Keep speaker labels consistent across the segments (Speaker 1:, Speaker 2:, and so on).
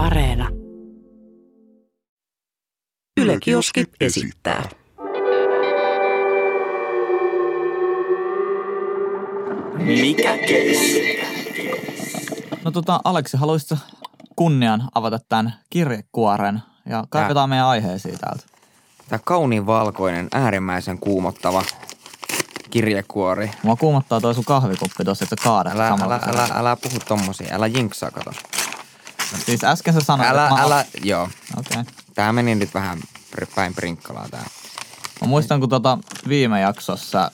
Speaker 1: Areena. Yle Kioski esittää.
Speaker 2: Mikä keissi?
Speaker 3: No tota, Aleksi, haluaisitko kunnian avata tämän kirjekuoren ja kaivetaan meidän aiheisiin täältä?
Speaker 2: Tämä kauniin valkoinen, äärimmäisen kuumottava kirjekuori.
Speaker 3: Mua kuumottaa toi sun kahvikuppi tossa, että sä kaadat
Speaker 2: Älä, älä, älä, älä puhu tommosia, älä jinksaa, kato.
Speaker 3: Siis äsken sä sanoit,
Speaker 2: Älä,
Speaker 3: että mä...
Speaker 2: älä, joo.
Speaker 3: Okei. Okay.
Speaker 2: Tää meni nyt vähän päin prinkkalaa tää.
Speaker 3: Mä muistan, kun tota viime jaksossa,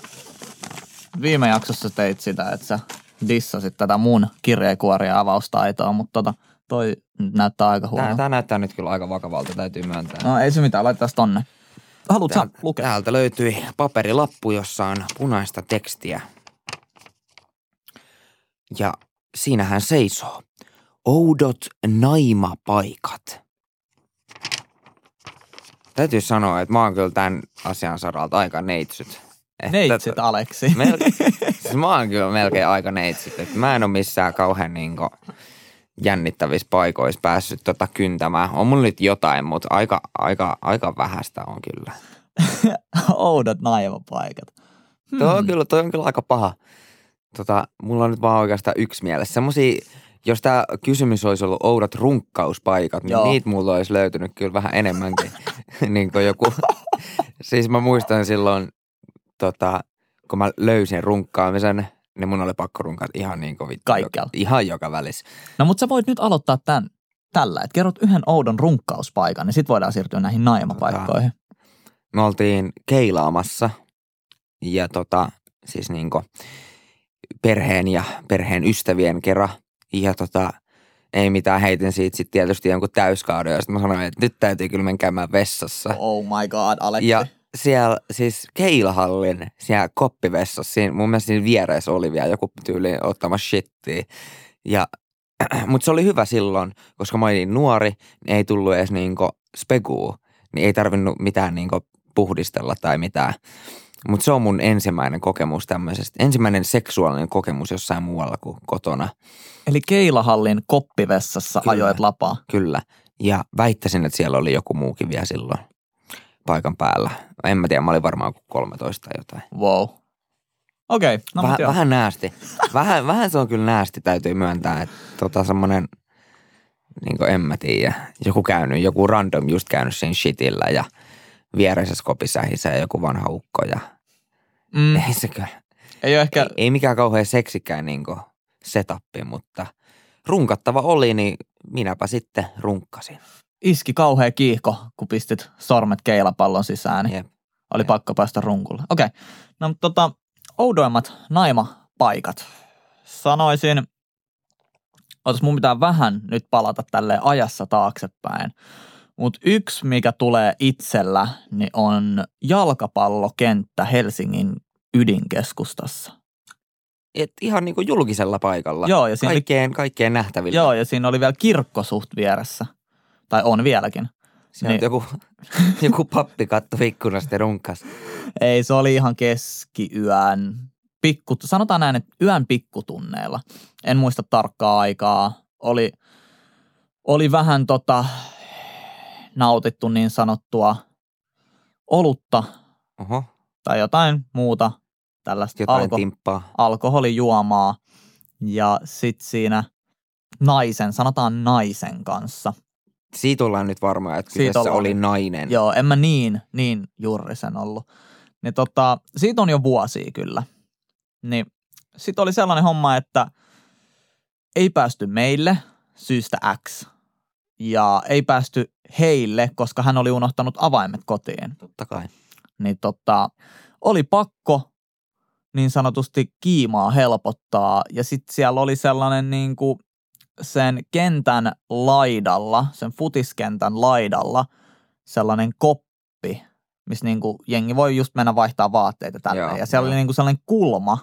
Speaker 3: viime jaksossa teit sitä, että sä dissasit tätä mun kirjekuoria avaustaitoa, mutta tota, toi näyttää aika
Speaker 2: Tää,
Speaker 3: huono.
Speaker 2: tää näyttää nyt kyllä aika vakavalta, täytyy myöntää.
Speaker 3: No ei se mitään, laitetaan tonne. Haluatko
Speaker 2: Täältä,
Speaker 3: lukea?
Speaker 2: täältä löytyi paperilappu, jossa on punaista tekstiä. Ja siinähän seisoo. Oudot naimapaikat. Täytyy sanoa, että mä oon kyllä tämän asian saralta aika neitsyt. Että-
Speaker 3: Neitsit, Aleksi.
Speaker 2: Mel- siis mä oon kyllä melkein aika neitsyt. Että mä en ole missään kauhean niinku jännittävissä paikoissa päässyt tota kyntämään. On mulla nyt jotain, mutta aika, aika, aika vähäistä on kyllä.
Speaker 3: Oudot naivapaikat.
Speaker 2: Hmm. Toi, on kyllä, toi on kyllä aika paha. Tota, mulla on nyt vaan oikeastaan yksi mielessä. Semmosia, jos tämä kysymys olisi ollut oudot runkkauspaikat, niin
Speaker 3: Joo.
Speaker 2: Niitä mulla olisi löytynyt kyllä vähän enemmänkin. niin kuin joku, siis mä muistan silloin, tota, kun mä löysin runkkaamisen, niin mun oli pakko runkaa ihan niin kuin vittu.
Speaker 3: Kaikkialla.
Speaker 2: Joka, ihan joka välissä.
Speaker 3: No mutta sä voit nyt aloittaa tämän tällä, että kerrot yhden oudon runkkauspaikan, niin sit voidaan siirtyä näihin naimapaikkoihin.
Speaker 2: Me oltiin keilaamassa ja tota, siis niinku perheen ja perheen ystävien kerran. Ja tota, ei mitään, heitin siitä sitten tietysti jonkun täyskauden ja sitten mä sanoin, että nyt täytyy kyllä mennä käymään vessassa.
Speaker 3: Oh my god, Aleksi.
Speaker 2: Ja siellä siis keilahallin, siellä koppivessassa, siinä, mun mielestä siinä vieressä oli vielä joku tyyli ottamassa shittiä. Ja, mutta se oli hyvä silloin, koska mä olin niin nuori, niin ei tullut edes niinku spekuu. Niin ei tarvinnut mitään niinku puhdistella tai mitään. Mutta se on mun ensimmäinen kokemus tämmöisestä. Ensimmäinen seksuaalinen kokemus jossain muualla kuin kotona.
Speaker 3: Eli Keilahallin koppivessassa
Speaker 2: Kyllä.
Speaker 3: ajoit lapaa.
Speaker 2: Kyllä. Ja väittäisin, että siellä oli joku muukin vielä silloin paikan päällä. En mä tiedä, mä olin varmaan kuin 13 tai jotain.
Speaker 3: Wow. Okei, okay, no
Speaker 2: Väh, vähän näästi. Vähän, vähän se on kyllä näästi, täytyy myöntää. Että tota semmonen, niin en mä tiedä, joku käynyt, joku random just käynyt siinä shitillä ja viereisessä kopissa hisää joku vanha ukko ja
Speaker 3: Mm,
Speaker 2: ei se kyllä.
Speaker 3: ei ole ehkä,
Speaker 2: Ei, ei mikään kauhean seksikään niin setappi, mutta runkattava oli, niin minäpä sitten runkkasin.
Speaker 3: iski kauhea kiihko, kun pistit sormet keilapallon sisään, niin
Speaker 2: Jep.
Speaker 3: oli
Speaker 2: Jep.
Speaker 3: pakko päästä runkulle. Okei, okay. no mutta tota, oudoimmat naimapaikat. Sanoisin, otas mun pitää vähän nyt palata tälle ajassa taaksepäin. Mutta yksi, mikä tulee itsellä, niin on jalkapallokenttä Helsingin ydinkeskustassa.
Speaker 2: Et ihan niin kuin julkisella paikalla.
Speaker 3: Joo, ja siinä oli,
Speaker 2: kaikkeen, kaikkeen nähtävillä.
Speaker 3: joo, ja siinä oli vielä kirkko suht vieressä. Tai on vieläkin.
Speaker 2: Siinä
Speaker 3: Niin.
Speaker 2: niin. joku, joku pappi katto ikkunasta ja runkas.
Speaker 3: Ei, se oli ihan keskiyön. Pikku, sanotaan näin, että yön pikkutunneilla. En muista tarkkaa aikaa. Oli, oli vähän tota, nautittu niin sanottua olutta
Speaker 2: Oho,
Speaker 3: tai jotain muuta tällaista
Speaker 2: jotain
Speaker 3: alko,
Speaker 2: timppaa.
Speaker 3: alkoholijuomaa. Ja sit siinä naisen, sanotaan naisen kanssa.
Speaker 2: Siitä ollaan nyt varmoja, että
Speaker 3: Siitä
Speaker 2: kyseessä
Speaker 3: ollaan.
Speaker 2: oli nainen.
Speaker 3: Joo, en mä niin, niin jurrisen ollut. Niin tota, siitä on jo vuosia kyllä. Niin sit oli sellainen homma, että ei päästy meille syystä X. Ja ei päästy heille, koska hän oli unohtanut avaimet kotiin.
Speaker 2: Totta kai.
Speaker 3: Niin tota, oli pakko niin sanotusti kiimaa helpottaa. Ja sitten siellä oli sellainen niin kuin sen kentän laidalla, sen futiskentän laidalla, sellainen koppi, missä niin kuin jengi voi just mennä vaihtaa vaatteita tänne.
Speaker 2: Joo,
Speaker 3: ja siellä
Speaker 2: joo.
Speaker 3: oli niin kuin sellainen kulma,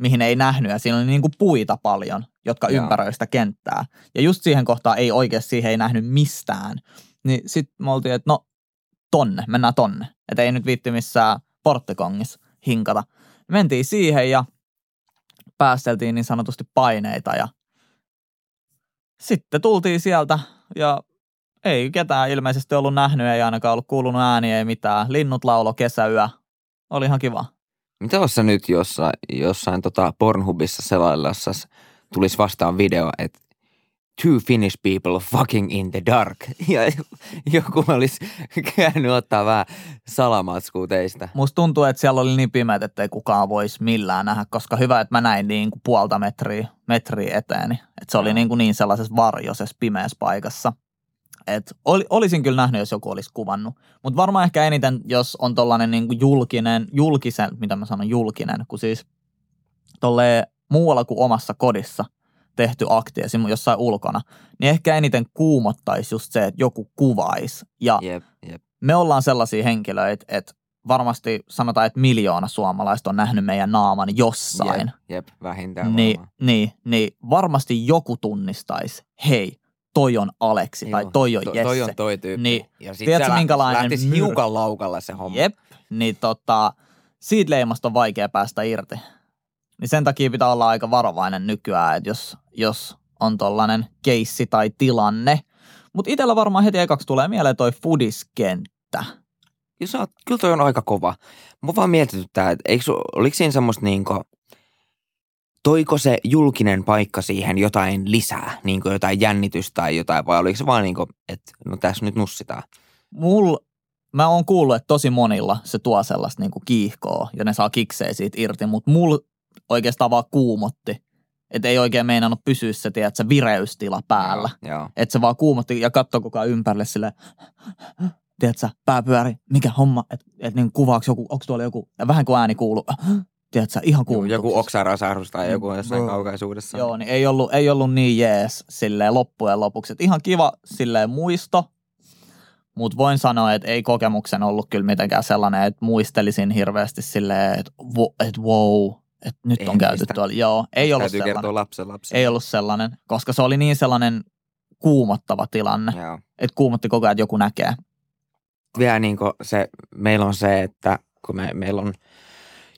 Speaker 3: mihin ei nähnyt, ja siinä oli niin kuin puita paljon, jotka
Speaker 2: Joo.
Speaker 3: ympäröi sitä kenttää. Ja just siihen kohtaan ei oikeasti siihen ei nähnyt mistään. Niin sitten me oltiin, että no tonne, mennään tonne. Että ei nyt viitti missään porttikongissa hinkata. Mentiin siihen ja päästeltiin niin sanotusti paineita ja sitten tultiin sieltä ja ei ketään ilmeisesti ollut nähnyt, ei ainakaan ollut kuulunut ääniä, ei mitään. Linnut laulo kesäyö. Oli ihan kiva.
Speaker 2: Mitä jos sä nyt jossain, jossain tota Pornhubissa selaillessa tulisi vastaan video, että two Finnish people fucking in the dark. Ja joku olisi käynyt ottaa vähän salamatskua teistä.
Speaker 3: Musta tuntuu, että siellä oli niin pimeät, että ei kukaan voisi millään nähdä, koska hyvä, että mä näin niin kuin puolta metriä, metriä eteeni. Että se oli niin, kuin niin sellaisessa varjoisessa pimeässä paikassa. Et ol, olisin kyllä nähnyt, jos joku olisi kuvannut. Mutta varmaan ehkä eniten, jos on tollainen niin kuin julkinen, julkisen, mitä mä sanon julkinen, kun siis tolleen muualla kuin omassa kodissa – tehty akti esim. jossain ulkona, niin ehkä eniten kuumottaisi just se, että joku kuvaisi. Ja
Speaker 2: Jep, jep.
Speaker 3: me ollaan sellaisia henkilöitä, että varmasti sanotaan, että miljoona suomalaista on nähnyt meidän naaman jossain.
Speaker 2: Jep, jep vähintään
Speaker 3: Niin,
Speaker 2: varmaan.
Speaker 3: niin, niin varmasti joku tunnistaisi, hei, toi on Aleksi tai
Speaker 2: Joo,
Speaker 3: toi on
Speaker 2: to-
Speaker 3: Jesse.
Speaker 2: Toi on toi tyyppi.
Speaker 3: Niin,
Speaker 2: ja sit
Speaker 3: tiedätkö, minkälainen
Speaker 2: lähtisi
Speaker 3: myr-
Speaker 2: hiukan laukalla se homma.
Speaker 3: Jep, niin tota, siitä leimasta on vaikea päästä irti. Niin sen takia pitää olla aika varovainen nykyään, että jos, jos on tollainen keissi tai tilanne. Mutta itsellä varmaan heti ekaksi tulee mieleen toi fudiskenttä.
Speaker 2: Oot, kyllä toi on aika kova. Mua vaan mietityttää, että eikö, oliko siinä semmoista niinku, toiko se julkinen paikka siihen jotain lisää, niin kuin jotain jännitystä tai jotain, vai oliko se vaan niin kuin, että no tässä nyt nussitaan?
Speaker 3: Mul, mä oon kuullut, että tosi monilla se tuo sellaista niinku kiihkoa ja ne saa kiksejä siitä irti, mutta mul oikeastaan vaan kuumotti. Että ei oikein meinannut pysyä se, tiedät, se vireystila päällä. Että se vaan kuumotti ja katsoi koko ajan ympärille sille, tiedätkö, pää pyöri, mikä homma, että et niin kuvaaks joku, onko tuolla joku, ja vähän kuin ääni kuuluu, tiedätkö, ihan
Speaker 2: Joku,
Speaker 3: kuuluu.
Speaker 2: joku oksarasahdus tai joku jossain
Speaker 3: Joo.
Speaker 2: kaukaisuudessa.
Speaker 3: Joo, niin ei ollut, ei ollut niin jees silleen loppujen lopuksi. Et ihan kiva silleen muisto, mutta voin sanoa, että ei kokemuksen ollut kyllä mitenkään sellainen, että muistelisin hirveästi silleen, että wo, et wow, että nyt
Speaker 2: Ei
Speaker 3: on käyty
Speaker 2: niistä.
Speaker 3: tuolla. Joo, ei ollut
Speaker 2: Täytyy
Speaker 3: sellainen.
Speaker 2: lapsen lapsen.
Speaker 3: Ei ollut sellainen, koska se oli niin sellainen kuumottava tilanne,
Speaker 2: Joo.
Speaker 3: että kuumotti koko ajan, että joku näkee.
Speaker 2: Vielä niin se, meillä on se, että kun me, meillä on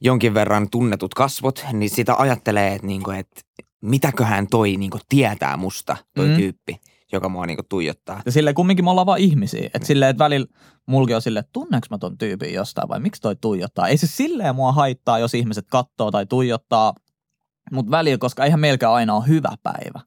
Speaker 2: jonkin verran tunnetut kasvot, niin sitä ajattelee, että, niin kuin, että mitäköhän toi niin kuin tietää musta, toi
Speaker 3: Mm.
Speaker 2: mm. tyyppi, joka mua niin kuin tuijottaa.
Speaker 3: Ja silleen kumminkin me ollaan vaan ihmisiä. Että
Speaker 2: Niin.
Speaker 3: silleen, että välillä mulki on silleen, että tunneeko mä ton tyypin jostain vai miksi toi tuijottaa. Ei se silleen mua haittaa, jos ihmiset katsoo tai tuijottaa, mutta välillä, koska eihän meilläkään aina ole hyvä päivä.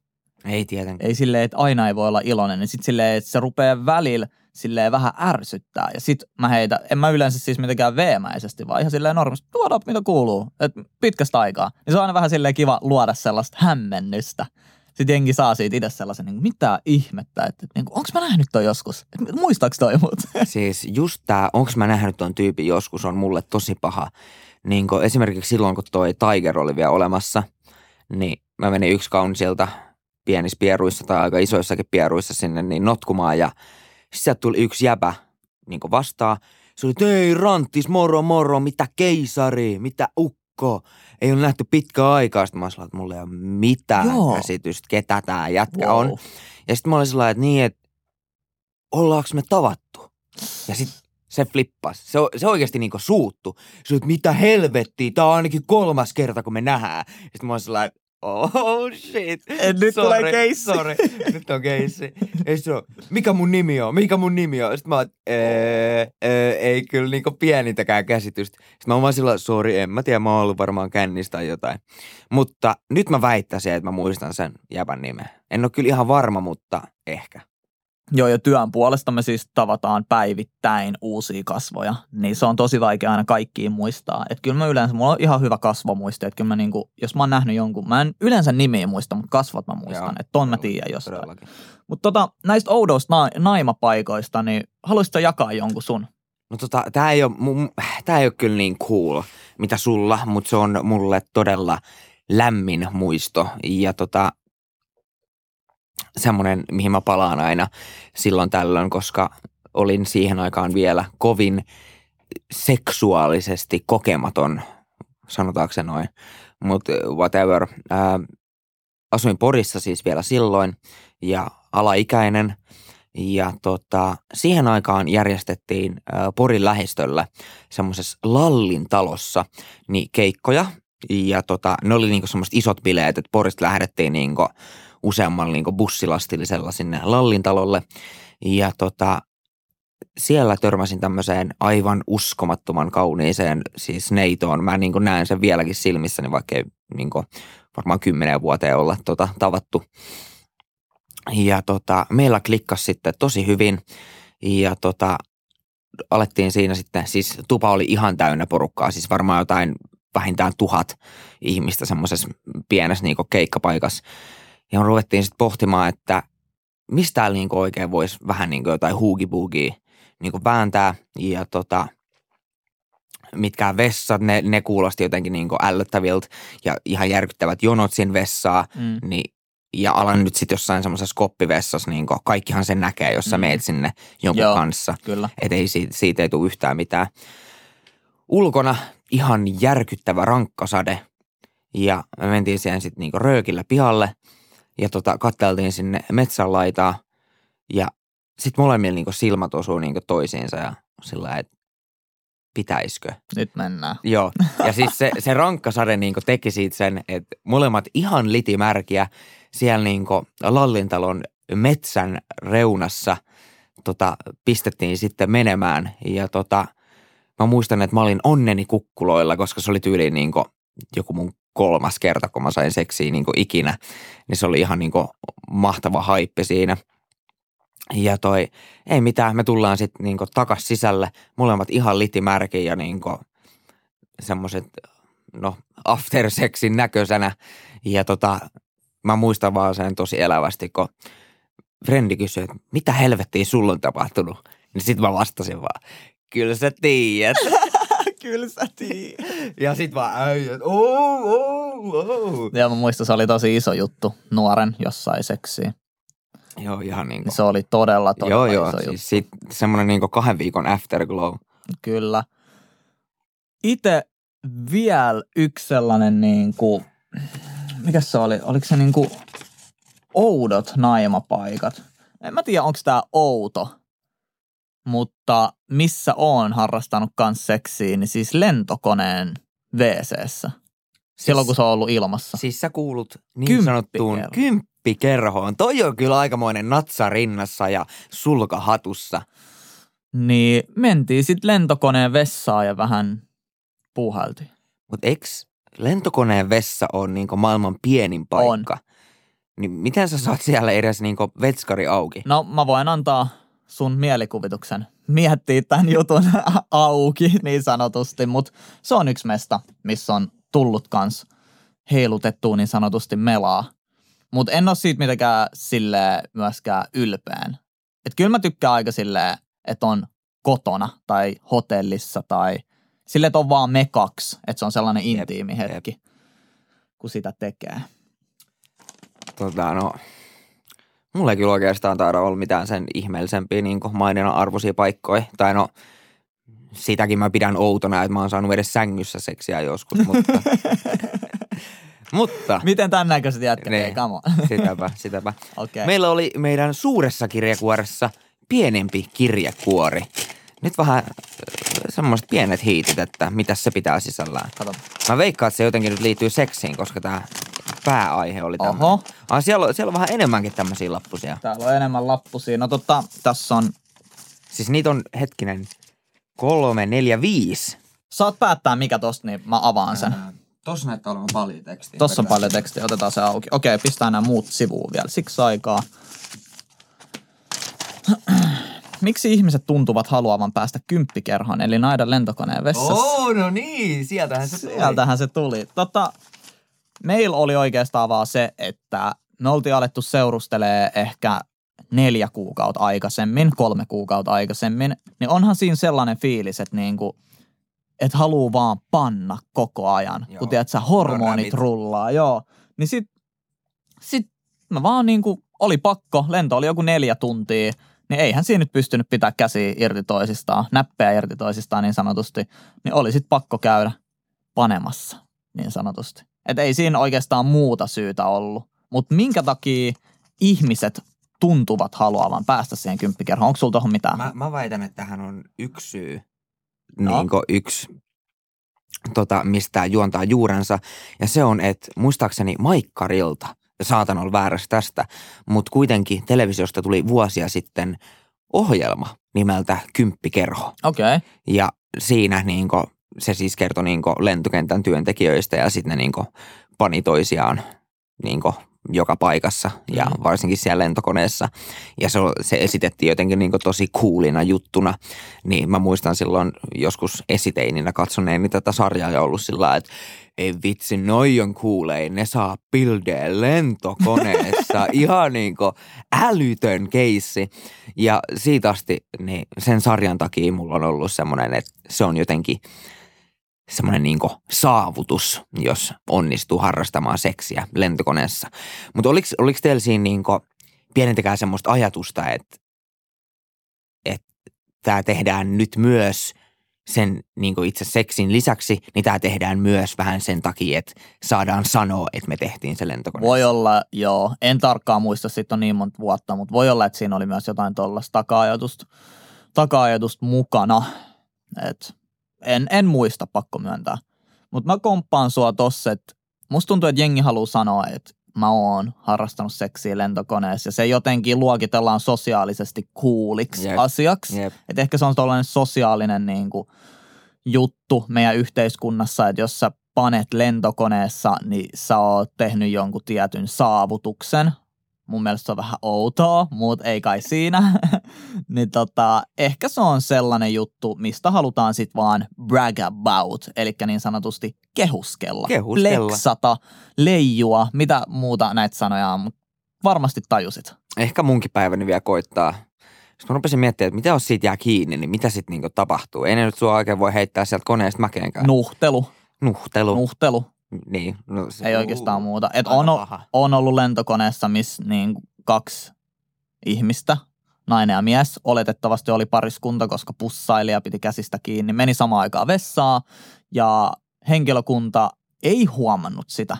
Speaker 2: Ei tietenkään.
Speaker 3: Ei silleen, että aina ei voi olla iloinen, niin sitten silleen, että se rupeaa välillä silleen vähän ärsyttää. Ja sit mä heitä, en mä yleensä siis mitenkään veemäisesti, vaan ihan silleen normaalisti, tuoda mitä kuuluu, että pitkästä aikaa. Niin se on aina vähän silleen kiva luoda sellaista hämmennystä. Sitten jengi saa siitä itse sellaisen, niin mitä ihmettä, että, niin onko mä nähnyt toi joskus? Et, muistaaks toi mut?
Speaker 2: Siis just tää, onks mä nähnyt ton tyypin joskus, on mulle tosi paha. Niin kun esimerkiksi silloin, kun toi Tiger oli vielä olemassa, niin mä menin yksi kaunisilta pienissä pieruissa tai aika isoissakin pieruissa sinne niin notkumaan ja sieltä tuli yksi jäbä niin vastaan. Se oli, että ei ranttis, moro moro, mitä keisari, mitä ukko. Ei ole nähty pitkä aikaa. Sitten mä olin että mulla ei ole mitään
Speaker 3: Joo.
Speaker 2: käsitystä, ketä tämä jätkä on. Ja sitten mä olin sellainen, että niin, että ollaanko me tavattu? Ja sitten se flippasi. Se, se oikeasti niinku suuttu. Se oli, mitä helvettiä, tää on ainakin kolmas kerta, kun me nähdään. Sitten mä olin sellainen, oh shit.
Speaker 3: Et nyt
Speaker 2: Sorry,
Speaker 3: tulee keissi.
Speaker 2: Sorry, nyt on keissi. Sit se mikä mun nimi on, mikä mun nimi on? Sitten mä oon, "Ee, ee, ei kyllä niinku pienintäkään käsitystä. Sitten mä oon vaan sillä, sorry, en mä tiedä, mä oon ollut varmaan kännissä tai jotain. Mutta nyt mä väittäisin, että mä muistan sen jäbän nimen. En ole kyllä ihan varma, mutta ehkä.
Speaker 3: Joo, ja työn puolesta me siis tavataan päivittäin uusia kasvoja, niin se on tosi vaikea aina kaikkiin muistaa. Että kyllä mä yleensä, mulla on ihan hyvä kasvomuisti, että kyllä mä niinku, jos mä oon nähnyt jonkun, mä en yleensä nimiä muista, mutta kasvot mä muistan, että ton mä tiedän jostain. Mutta tota, näistä oudoista na- naimapaikoista, niin haluaisitko jakaa jonkun sun?
Speaker 2: No tota, tää ei, ole, mu- tää ei ole kyllä niin cool, mitä sulla, mutta se on mulle todella lämmin muisto. Ja tota, semmoinen, mihin mä palaan aina silloin tällöin, koska olin siihen aikaan vielä kovin seksuaalisesti kokematon, sanotaanko se noin, mutta whatever. Ää, asuin Porissa siis vielä silloin ja alaikäinen ja tota, siihen aikaan järjestettiin ää, Porin lähistöllä semmoisessa Lallin talossa niin keikkoja ja tota, ne oli niinku semmoiset isot bileet, että Porista lähdettiin niinku useammalla niin bussilastillisella sinne Lallintalolle. Ja tota, siellä törmäsin tämmöiseen aivan uskomattoman kauniiseen siis neitoon. Mä niin näen sen vieläkin silmissäni, vaikka ei niin varmaan kymmenen vuoteen olla tota, tavattu. Ja tota, meillä klikkasi sitten tosi hyvin ja tota, alettiin siinä sitten, siis tupa oli ihan täynnä porukkaa, siis varmaan jotain vähintään tuhat ihmistä semmoisessa pienessä niin keikkapaikassa. Ja me ruvettiin sitten pohtimaan, että mistä täällä niin oikein voisi vähän niin jotain huugibugia niin vääntää. Ja tota, mitkään vessat, ne, ne kuulosti jotenkin niin ällöttäviltä ja ihan järkyttävät jonot siinä vessaa, mm. niin ja alan nyt sitten jossain semmoisessa koppivessassa, niin kaikkihan sen näkee, jos sä mm. meet sinne jonkun Joo, kanssa.
Speaker 3: Kyllä.
Speaker 2: Että ei siitä, siitä ei tule yhtään mitään. Ulkona ihan järkyttävä rankkasade ja me mentiin siihen sitten niinku röökillä pihalle ja tota, katteltiin sinne metsän laitaa ja sitten molemmilla niinku silmät osuu niinku toisiinsa ja sillä että pitäisikö.
Speaker 3: Nyt mennään.
Speaker 2: Joo, ja siis se, se rankkasade niinku teki siitä sen, että molemmat ihan litimärkiä siellä niinku Lallintalon metsän reunassa tota, pistettiin sitten menemään ja tota, mä muistan, että mä olin onneni kukkuloilla, koska se oli tyyliin niinku joku mun kolmas kerta, kun mä sain seksiä niinku ikinä, niin se oli ihan niinku mahtava haippi siinä – ja toi, ei mitään, me tullaan sitten niinku takas sisälle, molemmat ihan litimärkin ja niinku semmoiset, no aftersexin näköisenä. Ja tota, mä muistan vaan sen tosi elävästi, kun frendi kysyi, että mitä helvettiä sulla on tapahtunut? Niin sit mä vastasin vaan, kyllä sä tiedät.
Speaker 3: kyllä sä tiedät.
Speaker 2: Ja sit vaan äijät, oh, oh, oh.
Speaker 3: Ja mä muistan, se oli tosi iso juttu nuoren jossain seksiin.
Speaker 2: Joo, ihan niin kuin.
Speaker 3: Se oli todella, todella
Speaker 2: joo,
Speaker 3: iso
Speaker 2: joo, siis sit semmoinen niin kahden viikon afterglow.
Speaker 3: Kyllä. Itse vielä yksi sellainen niin kuin, mikä se oli, oliko se niin kuin oudot naimapaikat. En mä tiedä, onko tämä outo, mutta missä on harrastanut kans seksiä, niin siis lentokoneen. Silloin siis, kun se on ollut ilmassa.
Speaker 2: Siis sä kuulut niin sanottuun kymppi kerhoon. Toi on kyllä aikamoinen natsa rinnassa ja sulka hatussa.
Speaker 3: Niin mentiin sitten lentokoneen vessaan ja vähän puuhailtiin.
Speaker 2: Mutta eks lentokoneen vessa on niinku maailman pienin paikka? On. Niin miten sä saat siellä edes niinku vetskari auki?
Speaker 3: No mä voin antaa sun mielikuvituksen miettiä tämän jutun auki niin sanotusti, mutta se on yksi mesta, missä on tullut kans heilutettua niin sanotusti melaa. Mutta en ole siitä mitenkään sille myöskään ylpeän. Että kyllä mä tykkään aika silleen, että on kotona tai hotellissa tai sille, että on vaan me kaksi. Että se on sellainen intiimi hetki, kun sitä tekee.
Speaker 2: Tota no, mulla ei kyllä oikeastaan taida olla mitään sen ihmeellisempiä niin maininnan arvoisia paikkoja. Tai no, sitäkin mä pidän outona, että mä oon saanut edes sängyssä seksiä joskus, mutta Mutta...
Speaker 3: Miten tämän näköiset jätkät? Niin, Ei,
Speaker 2: sitäpä, sitäpä. okay. Meillä oli meidän suuressa kirjakuoressa pienempi kirjakuori. Nyt vähän äh, semmoiset pienet hiitit, että mitä se pitää sisällään. Kato. Mä veikkaan, että se jotenkin nyt liittyy seksiin, koska tämä pääaihe oli tämä. Oho. Ah, siellä, on, siellä on vähän enemmänkin tämmöisiä lappusia.
Speaker 3: Täällä on enemmän lappusia. No totta, tässä on...
Speaker 2: Siis niitä on, hetkinen, kolme, neljä, viisi.
Speaker 3: Saat päättää mikä tosta, niin mä avaan sen. Ää,
Speaker 2: Tossa näyttää olevan paljon tekstiä.
Speaker 3: Tossa on paljon tekstiä, otetaan se auki. Okei, pistää nämä muut sivuun vielä siksi aikaa. Miksi ihmiset tuntuvat haluavan päästä kymppikerhoon, eli naidan lentokoneen vessassa?
Speaker 2: Oh, no niin, sieltähän se
Speaker 3: tuli. Sieltähän se tuli. Tota, meillä oli oikeastaan vaan se, että me oltiin alettu seurustelee ehkä neljä kuukautta aikaisemmin, kolme kuukautta aikaisemmin, niin onhan siinä sellainen fiilis, että niinku, että haluaa vaan panna koko ajan, joo. kun tiedät sä, hormonit no, rullaa, joo. Niin sit, sit mä vaan niinku, oli pakko, lento oli joku neljä tuntia, niin eihän siinä nyt pystynyt pitää käsiä irti toisistaan, näppejä irti toisistaan niin sanotusti, niin oli sit pakko käydä panemassa niin sanotusti. Että ei siinä oikeastaan muuta syytä ollut. Mutta minkä takia ihmiset tuntuvat haluavan päästä siihen kymppikerhoon? Onko sulla tuohon mitään?
Speaker 2: Mä, mä väitän, että tähän on yksi syy no. niin yksi, tota, mistä juontaa juurensa. Ja se on, että muistaakseni Maikkarilta saatan olla väärässä tästä, mutta kuitenkin televisiosta tuli vuosia sitten ohjelma nimeltä Kymppikerho.
Speaker 3: Okei. Okay.
Speaker 2: Ja siinä niin kuin, se siis kertoi niin lentokentän työntekijöistä ja sitten ne niin pani toisiaan niin joka paikassa ja
Speaker 3: Mm.
Speaker 2: varsinkin siellä lentokoneessa. Ja se, se esitettiin jotenkin niin tosi coolina juttuna. Niin mä muistan silloin joskus esiteininä katsoneeni tätä sarjaa ja ollut sillä että ei vitsi, noi on kuulein, ne saa pildeä lentokoneessa. Ihan niin kuin älytön keissi. Ja siitä asti niin sen sarjan takia mulla on ollut semmoinen, että se on jotenkin semmoinen niin saavutus, jos onnistuu harrastamaan seksiä lentokoneessa. Mutta oliko, oliko teillä siinä niin pienintäkään semmoista ajatusta, että, että tämä tehdään nyt myös sen niin itse seksin lisäksi, niin tämä tehdään myös vähän sen takia, että saadaan sanoa, että me tehtiin se lentokoneessa.
Speaker 3: Voi olla, joo. En tarkkaan muista, sitten on niin monta vuotta, mutta voi olla, että siinä oli myös jotain tuollaista taka-ajatusta, taka-ajatusta mukana. Et en, en muista, pakko myöntää. Mutta mä komppaan sua tossa, että musta tuntuu, että jengi haluaa sanoa, että mä oon harrastanut seksiä lentokoneessa ja se jotenkin luokitellaan sosiaalisesti cooliksi
Speaker 2: Jep.
Speaker 3: asiaksi.
Speaker 2: Jep.
Speaker 3: Et ehkä se on tällainen sosiaalinen niin kuin, juttu meidän yhteiskunnassa, että jos sä panet lentokoneessa, niin sä oot tehnyt jonkun tietyn saavutuksen. Mun mielestä se on vähän outoa, mutta ei kai siinä. niin tota, ehkä se on sellainen juttu, mistä halutaan sit vaan brag about, eli niin sanotusti kehuskella,
Speaker 2: Kehuskella.
Speaker 3: leksata, leijua, mitä muuta näitä sanoja on, mutta varmasti tajusit.
Speaker 2: Ehkä munkin päiväni vielä koittaa. Jos mä rupesin miettimään, että mitä jos siitä jää kiinni, niin mitä sitten niinku tapahtuu? Ei ne nyt sua oikein voi heittää sieltä koneesta mäkeenkään.
Speaker 3: Nuhtelu,
Speaker 2: Nuhtelu.
Speaker 3: nuhtelu.
Speaker 2: Niin. No, se,
Speaker 3: Ei oikeastaan muuta. Et on,
Speaker 2: paha.
Speaker 3: on ollut lentokoneessa, missä niin kaksi ihmistä, nainen ja mies, oletettavasti oli pariskunta, koska pussailija piti käsistä kiinni, meni samaan aikaan vessaa ja henkilökunta ei huomannut sitä,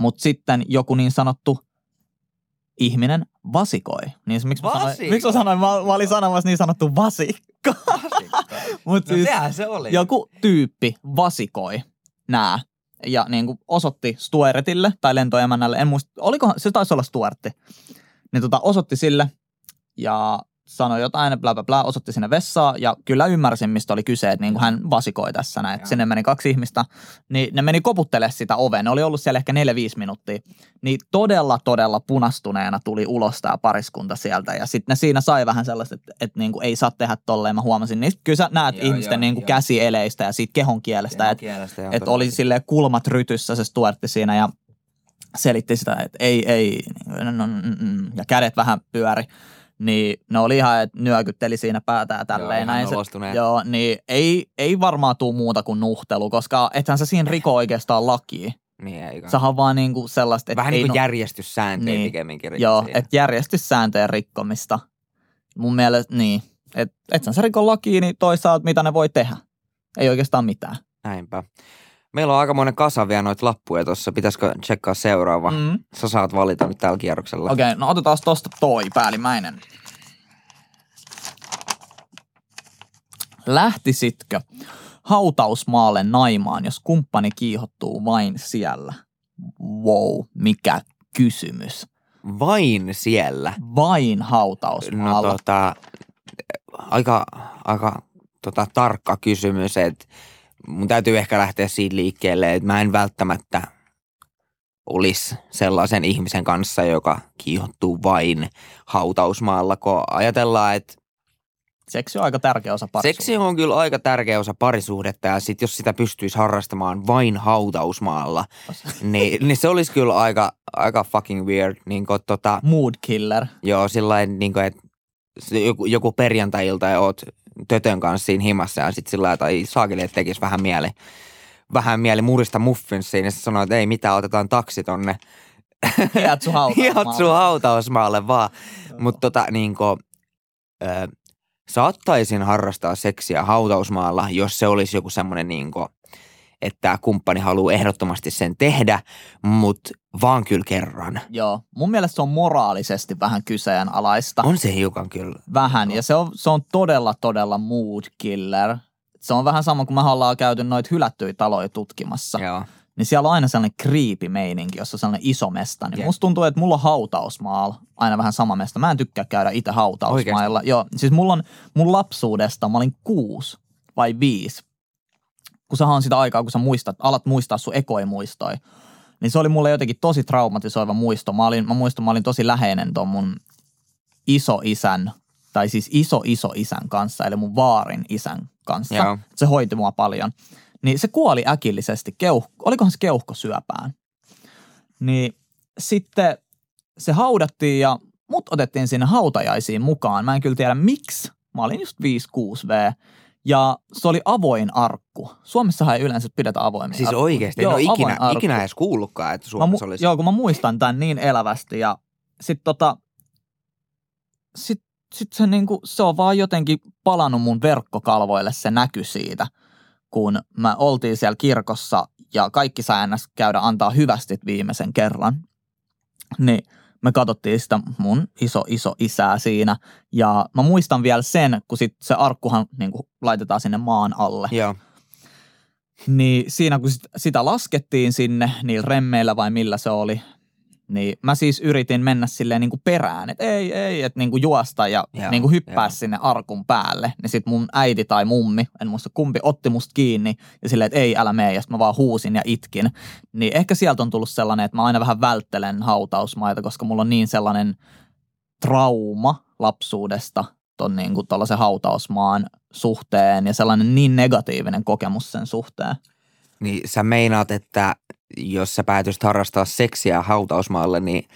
Speaker 3: mutta sitten joku niin sanottu ihminen vasikoi. Niin miksi, mä sanoin, miksi mä sanoin, mä, mä olin sanomassa niin sanottu vasikko. Mut
Speaker 2: No
Speaker 3: siis,
Speaker 2: se oli.
Speaker 3: joku tyyppi vasikoi nää ja niin kuin osoitti Stuartille tai lentoemännälle, en muista, oliko, se taisi olla Stuartti, niin tota, osoitti sille ja sanoi jotain, bla bla bla, osoitti sinne vessaa ja kyllä ymmärsin, mistä oli kyse, että niin kuin hän vasikoi tässä näin, että sinne meni kaksi ihmistä, niin ne meni koputtele sitä ovea, ne oli ollut siellä ehkä 4-5 minuuttia, niin todella todella punastuneena tuli ulos tämä pariskunta sieltä ja sitten ne siinä sai vähän sellaista, että, että niin kuin ei saa tehdä tolleen, mä huomasin, niin kyllä sä näet
Speaker 2: Joo,
Speaker 3: ihmisten
Speaker 2: joo,
Speaker 3: niin kuin
Speaker 2: joo.
Speaker 3: käsieleistä ja siitä kehon kielestä, että
Speaker 2: Kielestä, joo,
Speaker 3: että oli sille kulmat rytyssä se Stuartti siinä ja selitti sitä, että ei, ei, no, no, mm, mm, ja kädet vähän pyöri. Niin ne oli ihan, että nyökytteli siinä päätä ja tälleen.
Speaker 2: Joo,
Speaker 3: näin se, joo, niin ei, ei varmaan tuu muuta kuin nuhtelu, koska ethän sä siinä riko oikeastaan lakia.
Speaker 2: Niin, eikä.
Speaker 3: Sä on vaan niinku sellaista, että
Speaker 2: Vähän niin kuin
Speaker 3: no-
Speaker 2: järjestyssääntöjä
Speaker 3: Niin.
Speaker 2: pikemminkin. rikki
Speaker 3: Joo, että järjestyssääntöjen rikkomista. Mun mielestä niin. Että et sä rikon lakiin, niin toisaalta mitä ne voi tehdä. Ei oikeastaan mitään.
Speaker 2: Näinpä. Meillä on aikamoinen kasa vielä noita lappuja tuossa. Pitäisikö tsekkaa seuraava? Mm. Sä saat valita nyt tällä kierroksella.
Speaker 3: Okei, okay, no otetaan tosta toi päällimmäinen. Lähtisitkö hautausmaalle naimaan, jos kumppani kiihottuu vain siellä? Wow, mikä kysymys.
Speaker 2: Vain siellä.
Speaker 3: Vain
Speaker 2: No
Speaker 3: hautausmaalla.
Speaker 2: tota, aika, aika tota, tarkka kysymys, että mun täytyy ehkä lähteä siitä liikkeelle, että mä en välttämättä olisi sellaisen ihmisen kanssa, joka kiihottuu vain hautausmaalla, kun ajatellaan, että
Speaker 3: Seksi on aika tärkeä osa parisuudetta.
Speaker 2: seksi on kyllä aika tärkeä osa parisuhdetta ja sit jos sitä pystyisi harrastamaan vain hautausmaalla, niin, niin se olisi kyllä aika, aika fucking weird. Niin kuin, tota,
Speaker 3: Mood killer.
Speaker 2: Joo, sillä niin kuin, että joku, joku perjantai-ilta ja oot tötön kanssa siinä himassa ja sitten sillä tai saakeli, että tekisi vähän mieli, vähän mieli murista muffinsiin ja sanoo, että ei mitään, otetaan taksi tonne
Speaker 3: Hiatsu hautausmaalle.
Speaker 2: Hautausmaalle vaan. Mutta tota niin kuin, ö, saattaisin harrastaa seksiä hautausmaalla, jos se olisi joku semmoinen niin kuin, että kumppani haluaa ehdottomasti sen tehdä, mutta vaan kyllä kerran.
Speaker 3: Joo, mun mielestä se on moraalisesti vähän kyseenalaista.
Speaker 2: On se hiukan kyllä.
Speaker 3: Vähän, ja se on, se on todella, todella mood killer. Se on vähän sama kuin me ollaan käyty noita hylättyjä taloja tutkimassa.
Speaker 2: Joo.
Speaker 3: niin siellä on aina sellainen creepy-meininki, jossa on sellainen iso mesta. Niin
Speaker 2: Jep.
Speaker 3: musta tuntuu, että mulla on hautausmaalla aina vähän sama mesta. Mä en tykkää käydä itse hautausmailla. Joo, siis mulla on mun lapsuudesta, mä olin kuusi vai viisi, kun sä on sitä aikaa, kun sä muistat, alat muistaa sun ekoi muistoi, niin se oli mulle jotenkin tosi traumatisoiva muisto. Mä, olin, mä muistan, mä olin tosi läheinen ton mun isoisän, tai siis iso iso isän kanssa, eli mun vaarin isän kanssa.
Speaker 2: Joo.
Speaker 3: Se hoiti mua paljon. Niin se kuoli äkillisesti, keuh, olikohan se keuhkosyöpään. Niin sitten se haudattiin ja mut otettiin sinne hautajaisiin mukaan. Mä en kyllä tiedä miksi. Mä olin just 5-6V. Ja se oli avoin arkku. Suomessahan ei yleensä pidetä avoimia
Speaker 2: Siis
Speaker 3: arkkuja.
Speaker 2: oikeasti, en
Speaker 3: Joo,
Speaker 2: ole ikinä,
Speaker 3: arkku.
Speaker 2: ikinä edes kuullutkaan, että Suomessa
Speaker 3: mu-
Speaker 2: olisi.
Speaker 3: Joo, kun mä muistan tämän niin elävästi ja sit tota, sit, sit se, niinku, se on vaan jotenkin palannut mun verkkokalvoille se näky siitä, kun mä oltiin siellä kirkossa ja kaikki sai käydä antaa hyvästit viimeisen kerran. Niin me katsottiin sitä mun iso iso isää siinä ja mä muistan vielä sen, kun sit se arkkuhan niinku laitetaan sinne maan alle.
Speaker 2: Joo.
Speaker 3: Niin siinä kun sit, sitä laskettiin sinne niillä remmeillä vai millä se oli, niin mä siis yritin mennä silleen niin kuin perään, että ei, ei, että niin kuin juosta ja
Speaker 2: Joo,
Speaker 3: niin kuin hyppää
Speaker 2: joo.
Speaker 3: sinne arkun päälle. Niin sit mun äiti tai mummi, en muista kumpi, otti musta kiinni ja silleen, että ei, älä mene. Ja sit mä vaan huusin ja itkin. Niin ehkä sieltä on tullut sellainen, että mä aina vähän välttelen hautausmaita, koska mulla on niin sellainen trauma lapsuudesta ton niin kuin hautausmaan suhteen ja sellainen niin negatiivinen kokemus sen suhteen.
Speaker 2: Niin sä meinaat, että jos sä päätyisit harrastaa seksiä hautausmaalle, niin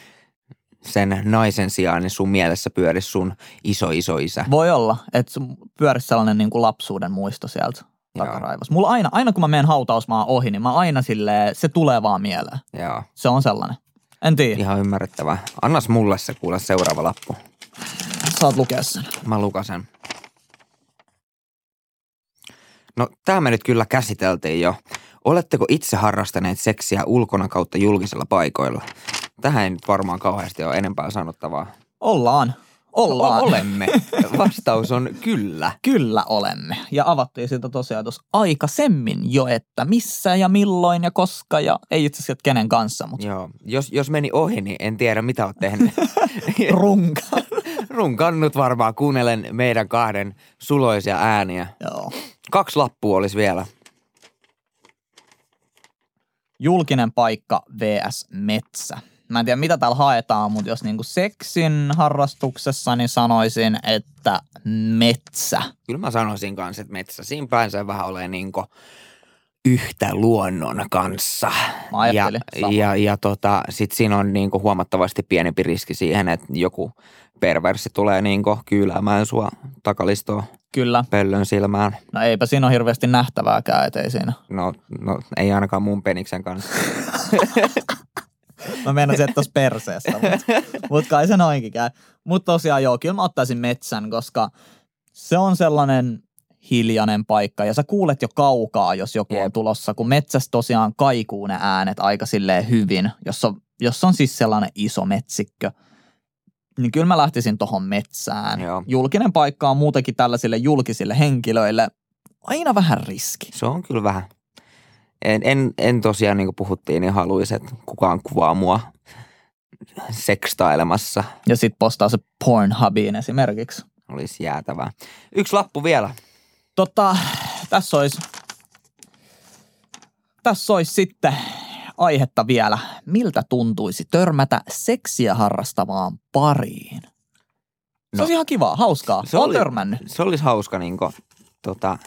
Speaker 2: sen naisen sijaan niin sun mielessä pyörisi sun iso iso isä.
Speaker 3: Voi olla, että sun pyörisi sellainen niin kuin lapsuuden muisto sieltä takaraivossa. Mulla aina, aina kun mä menen hautausmaan ohi, niin mä aina silleen, se tulee vaan mieleen.
Speaker 2: Joo,
Speaker 3: Se on sellainen. En tiedä,
Speaker 2: ihan ymmärrettävää. Annas mulle se kuule seuraava lappu.
Speaker 3: saat lukea sen.
Speaker 2: Mä lukasen. No, tämä me nyt kyllä käsiteltiin jo. Oletteko itse harrastaneet seksiä ulkona kautta julkisilla paikoilla? Tähän ei nyt varmaan kauheasti ole enempää sanottavaa.
Speaker 3: Ollaan. Ollaan.
Speaker 2: Olemme. Vastaus on kyllä.
Speaker 3: Kyllä olemme. Ja avattiin siitä tosiaan tuossa aikaisemmin jo, että missä ja milloin ja koska ja ei itse asiassa kenen kanssa, mutta
Speaker 2: Joo. Jos, jos meni ohi, niin en tiedä mitä oot tehnyt.
Speaker 3: runka.
Speaker 2: Runkannut varmaan, kuunnellen meidän kahden suloisia ääniä.
Speaker 3: Joo.
Speaker 2: Kaksi lappua olisi vielä.
Speaker 3: Julkinen paikka vs. metsä. Mä en tiedä, mitä täällä haetaan, mutta jos niinku seksin harrastuksessa, niin sanoisin, että metsä.
Speaker 2: Kyllä mä sanoisin kanssa, että metsä. Siinä pääsee vähän olemaan niinku yhtä luonnon kanssa.
Speaker 3: Mä
Speaker 2: ja,
Speaker 3: samaa.
Speaker 2: ja, ja tota, sit siinä on niinku huomattavasti pienempi riski siihen, että joku perversi tulee niinku kyyläämään sua takalistoon
Speaker 3: Kyllä.
Speaker 2: pöllön silmään.
Speaker 3: No eipä siinä ole hirveästi nähtävääkään, ettei siinä.
Speaker 2: No, no ei ainakaan mun peniksen kanssa.
Speaker 3: Mä meinasin, että tossa perseessä, mutta mut kai se noinkin käy. Mutta tosiaan joo, kyllä mä ottaisin metsän, koska se on sellainen hiljainen paikka ja sä kuulet jo kaukaa, jos joku on
Speaker 2: Jep.
Speaker 3: tulossa, kun metsässä tosiaan kaikuu ne äänet aika silleen hyvin, jos on, jos on siis sellainen iso metsikkö. Niin kyllä mä lähtisin tohon metsään.
Speaker 2: Joo.
Speaker 3: Julkinen paikka on muutenkin tällaisille julkisille henkilöille aina vähän riski.
Speaker 2: Se on kyllä vähän. En, en, en tosiaan, niin kuin puhuttiin, niin haluaisi, että kukaan kuvaa mua sekstailemassa.
Speaker 3: Ja sit postaa se Pornhubiin esimerkiksi.
Speaker 2: Olisi jäätävää. Yksi lappu vielä.
Speaker 3: Tota, tässä olisi, tässä olisi sitten aihetta vielä. Miltä tuntuisi törmätä seksiä harrastavaan pariin? Se
Speaker 2: No,
Speaker 3: olisi ihan kivaa, hauskaa.
Speaker 2: se
Speaker 3: Olen
Speaker 2: oli-
Speaker 3: törmännyt.
Speaker 2: Se olisi hauska niin kuin, tota,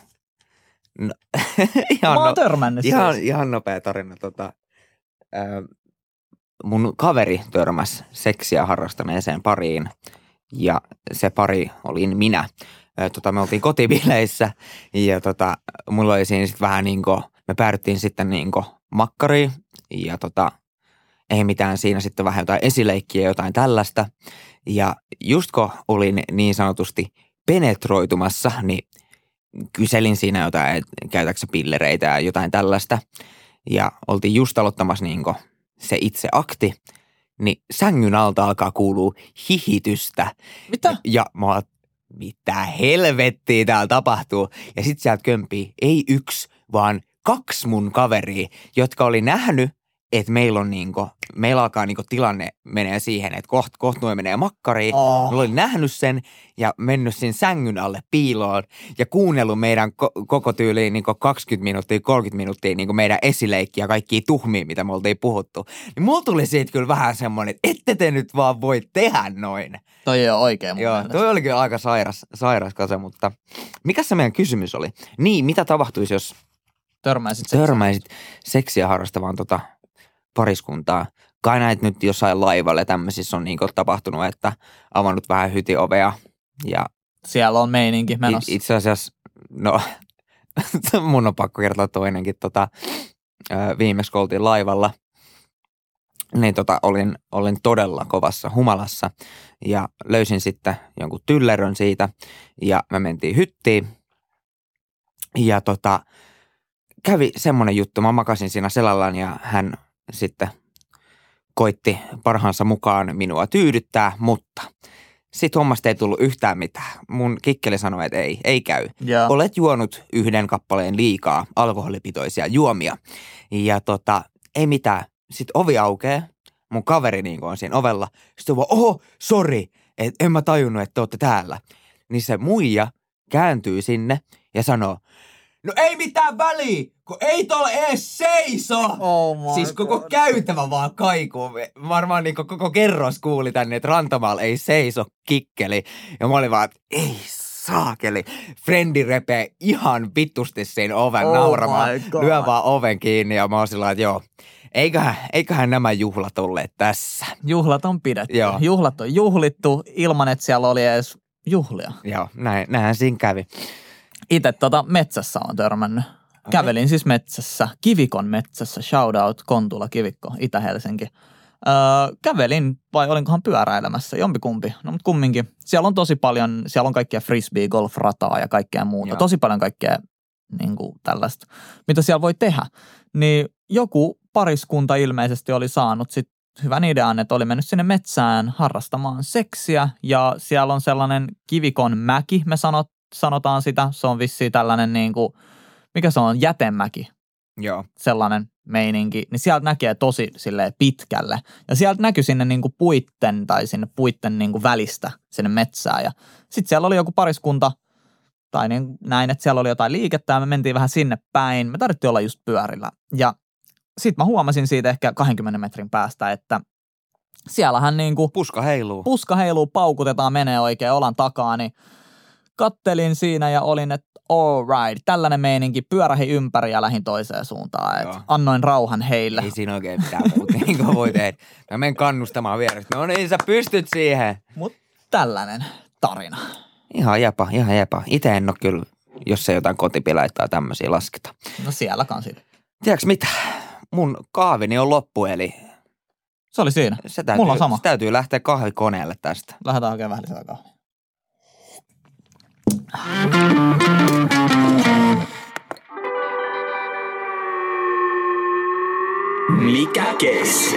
Speaker 2: no, ihan,
Speaker 3: Mä
Speaker 2: no,
Speaker 3: törmännyt
Speaker 2: ihan,
Speaker 3: siis.
Speaker 2: ihan nopea tarina. Tota, ää, mun kaveri törmäsi seksiä harrastaneeseen pariin ja se pari olin minä. Tota, me oltiin kotibileissä ja tota, mulla oli siinä sitten vähän niin kuin, me päädyttiin sitten niin kuin makkariin ja tota, ei mitään siinä sitten vähän jotain esileikkiä ja jotain tällaista. Ja just kun olin niin sanotusti penetroitumassa, niin kyselin siinä jotain, että käytätkö sä pillereitä ja jotain tällaista. Ja oltiin just aloittamassa niin se itse akti, niin sängyn alta alkaa kuulua hihitystä.
Speaker 3: Mitä?
Speaker 2: Ja mä oon, mitä helvettiä täällä tapahtuu. Ja sit sieltä kömpii ei yksi, vaan kaksi mun kaveria, jotka oli nähnyt, että meillä on niinku, meillä alkaa niinku tilanne menee siihen, että koht, koht noin menee makkariin.
Speaker 3: Oh.
Speaker 2: Mä olin nähnyt sen ja mennyt siinä sängyn alle piiloon ja kuunnellut meidän ko- koko tyyliin niin 20 minuuttia, 30 minuuttia niin meidän esileikkiä ja kaikkia tuhmia, mitä me oltiin puhuttu. Niin mulla tuli siitä kyllä vähän semmoinen, että ette te nyt vaan voi tehdä noin.
Speaker 3: Toi ei ole oikein
Speaker 2: Joo,
Speaker 3: mielestä.
Speaker 2: toi oli kyllä aika sairas, sairas kase, mutta mikä se meidän kysymys oli? Niin, mitä tapahtuisi, jos
Speaker 3: Törmäisit sen.
Speaker 2: törmäisit seksiä harrastavaan tota pariskuntaa? Kai näet nyt jossain laivalla ja tämmöisissä on niin tapahtunut, että avannut vähän hytiovea ja
Speaker 3: Siellä on meininki menossa.
Speaker 2: Itse asiassa, no mun on pakko kertoa toinenkin. Tota, viimeksi kun oltiin laivalla, niin tota, olin, olin todella kovassa humalassa ja löysin sitten jonkun tyllerön siitä ja me mentiin hyttiin. Ja tota, kävi semmoinen juttu, mä makasin siinä selallaan ja hän sitten koitti parhaansa mukaan minua tyydyttää, mutta sitten hommasta ei tullut yhtään mitään. Mun kikkeli sanoi, että ei, ei käy.
Speaker 3: ja
Speaker 2: Olet juonut yhden kappaleen liikaa alkoholipitoisia juomia. Ja tota, ei mitään. Sitten ovi aukeaa. Mun kaveri niin on siinä ovella. Sitten vaan, oho, sori, että en mä tajunnut, että te olette täällä. Niin se muija kääntyy sinne ja sanoo, no ei mitään väliä, kun ei tuolla ees seiso.
Speaker 3: Oh
Speaker 2: Siis koko
Speaker 3: God.
Speaker 2: käytävä vaan kaikuu. Varmaan niin koko kerros kuuli tänne, että rantamaalla ei seiso kikkeli. Ja mä olin vaan, että ei saakeli. Frendi repee ihan vittusti siinä oven
Speaker 3: Oh
Speaker 2: nauramaan. Lyö vaan oven kiinni ja mä oon sillä että joo. Eiköhän, eiköhän nämä juhlat olleet tässä.
Speaker 3: Juhlat on pidetty.
Speaker 2: Joo.
Speaker 3: Juhlat on juhlittu ilman, että siellä oli edes juhlia.
Speaker 2: Joo, näin, näinhän siinä kävi.
Speaker 3: Itse tota metsässä on törmännyt. Kävelin siis metsässä, Kivikon metsässä, shout out Kontula Kivikko, Itä-Helsinki. Öö, kävelin vai olinkohan pyöräilemässä, jompikumpi. No mutta kumminkin. Siellä on tosi paljon, siellä on kaikkia frisbee, golfrataa ja kaikkea muuta.
Speaker 2: Joo.
Speaker 3: Tosi paljon kaikkea niin kuin tällaista, mitä siellä voi tehdä. Niin joku pariskunta ilmeisesti oli saanut sit hyvän idean, että oli mennyt sinne metsään harrastamaan seksiä ja siellä on sellainen kivikon mäki, me sanot, sanotaan sitä. Se on vissiin tällainen niin kuin, mikä se on, jätemäki,
Speaker 2: Joo,
Speaker 3: sellainen meininki, niin sieltä näkee tosi silleen pitkälle. Ja sieltä näkyi sinne niinku puitten tai sinne puitten niinku välistä sinne metsään. Ja sitten siellä oli joku pariskunta, tai niin näin, että siellä oli jotain liikettä ja me mentiin vähän sinne päin. Me tarvittiin olla just pyörillä. Ja sitten mä huomasin siitä ehkä 20 metrin päästä, että siellähän niinku
Speaker 2: puska heiluu.
Speaker 3: puska heiluu, paukutetaan, menee oikein olan takaa, niin kattelin siinä ja olin, että all right, tällainen meininki, pyörähi ympäri ja lähin toiseen suuntaan. Et
Speaker 2: Joo.
Speaker 3: annoin rauhan heille.
Speaker 2: Ei siinä oikein mitään muuta niin kuin voi tehdä. Mä menen kannustamaan vierestä. No niin, sä pystyt siihen.
Speaker 3: Mutta tällainen tarina.
Speaker 2: Ihan jepa, ihan jepa. Itse en ole kyllä, jos se jotain kotipileitä tai tämmöisiä lasketa.
Speaker 3: No siellä kanssa.
Speaker 2: Tiedätkö mitä? Mun kahvini on loppu, eli
Speaker 3: Se oli siinä.
Speaker 2: se täytyy,
Speaker 3: Mulla on sama.
Speaker 2: Se täytyy lähteä kahvikoneelle tästä.
Speaker 3: Lähdetään hakemaan vähän lisää kahvia.
Speaker 1: Mikä keissi?